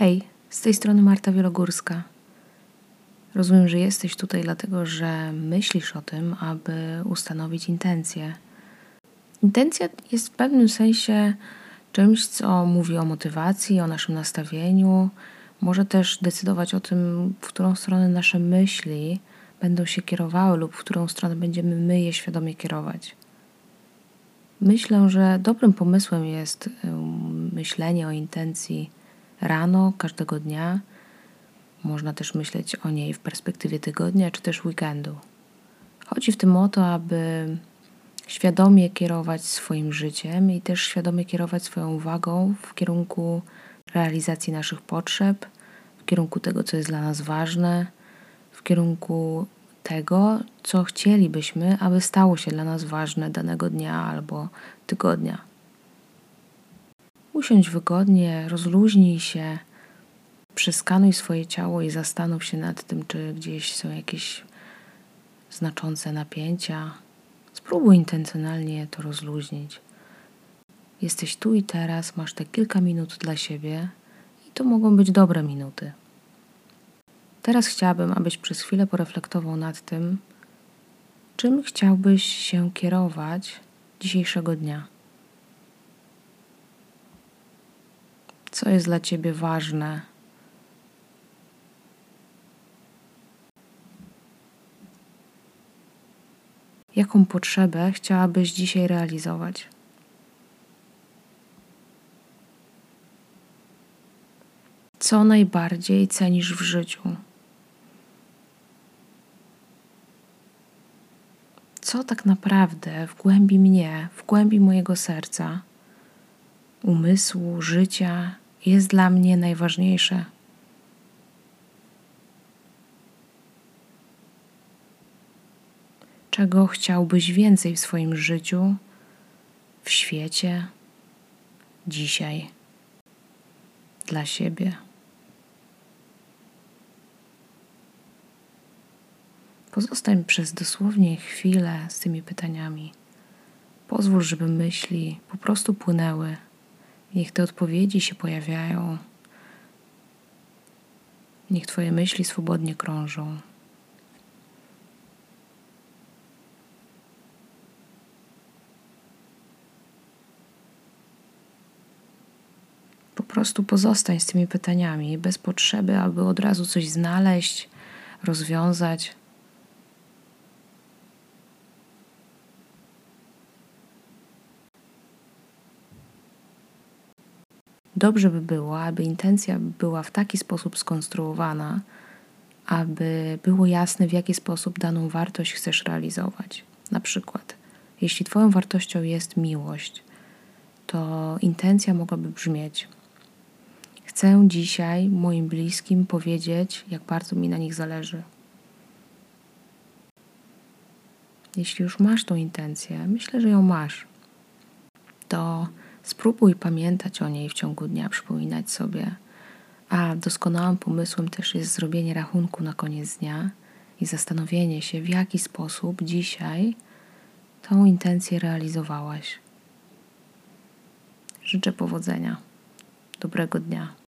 Hej, z tej strony Marta Wielogórska. Rozumiem, że jesteś tutaj dlatego, że myślisz o tym, aby ustanowić intencję. Intencja jest w pewnym sensie czymś, co mówi o motywacji, o naszym nastawieniu. Może też decydować o tym, w którą stronę nasze myśli będą się kierowały lub w którą stronę będziemy my je świadomie kierować. Myślę, że dobrym pomysłem jest myślenie o intencji rano każdego dnia. Można też myśleć o niej w perspektywie tygodnia czy też weekendu. Chodzi w tym o to, aby świadomie kierować swoim życiem i też świadomie kierować swoją uwagą w kierunku realizacji naszych potrzeb, w kierunku tego, co jest dla nas ważne, w kierunku tego, co chcielibyśmy, aby stało się dla nas ważne danego dnia albo tygodnia. Usiądź wygodnie, rozluźnij się, przeskanuj swoje ciało i zastanów się nad tym, czy gdzieś są jakieś znaczące napięcia. Spróbuj intencjonalnie to rozluźnić. Jesteś tu i teraz, masz te kilka minut dla siebie i to mogą być dobre minuty. Teraz chciałabym, abyś przez chwilę poreflektował nad tym, czym chciałbyś się kierować dzisiejszego dnia. Co jest dla Ciebie ważne? Jaką potrzebę chciałabyś dzisiaj realizować? Co najbardziej cenisz w życiu? Co tak naprawdę w głębi mnie, w głębi mojego serca, umysłu, życia jest dla mnie najważniejsze. Czego chciałbyś więcej w swoim życiu, w świecie, dzisiaj, dla siebie? Pozostań przez dosłownie chwilę z tymi pytaniami. Pozwól, żeby myśli po prostu płynęły Niech te odpowiedzi się pojawiają. Niech Twoje myśli swobodnie krążą. Po prostu pozostań z tymi pytaniami, bez potrzeby, aby od razu coś znaleźć, rozwiązać. Dobrze by było, aby intencja była w taki sposób skonstruowana, aby było jasne, w jaki sposób daną wartość chcesz realizować. Na przykład, jeśli Twoją wartością jest miłość, to intencja mogłaby brzmieć: Chcę dzisiaj moim bliskim powiedzieć, jak bardzo mi na nich zależy. Jeśli już masz tą intencję, myślę, że ją masz, to Spróbuj pamiętać o niej w ciągu dnia, przypominać sobie. A doskonałym pomysłem też jest zrobienie rachunku na koniec dnia i zastanowienie się, w jaki sposób dzisiaj tą intencję realizowałaś. Życzę powodzenia. Dobrego dnia.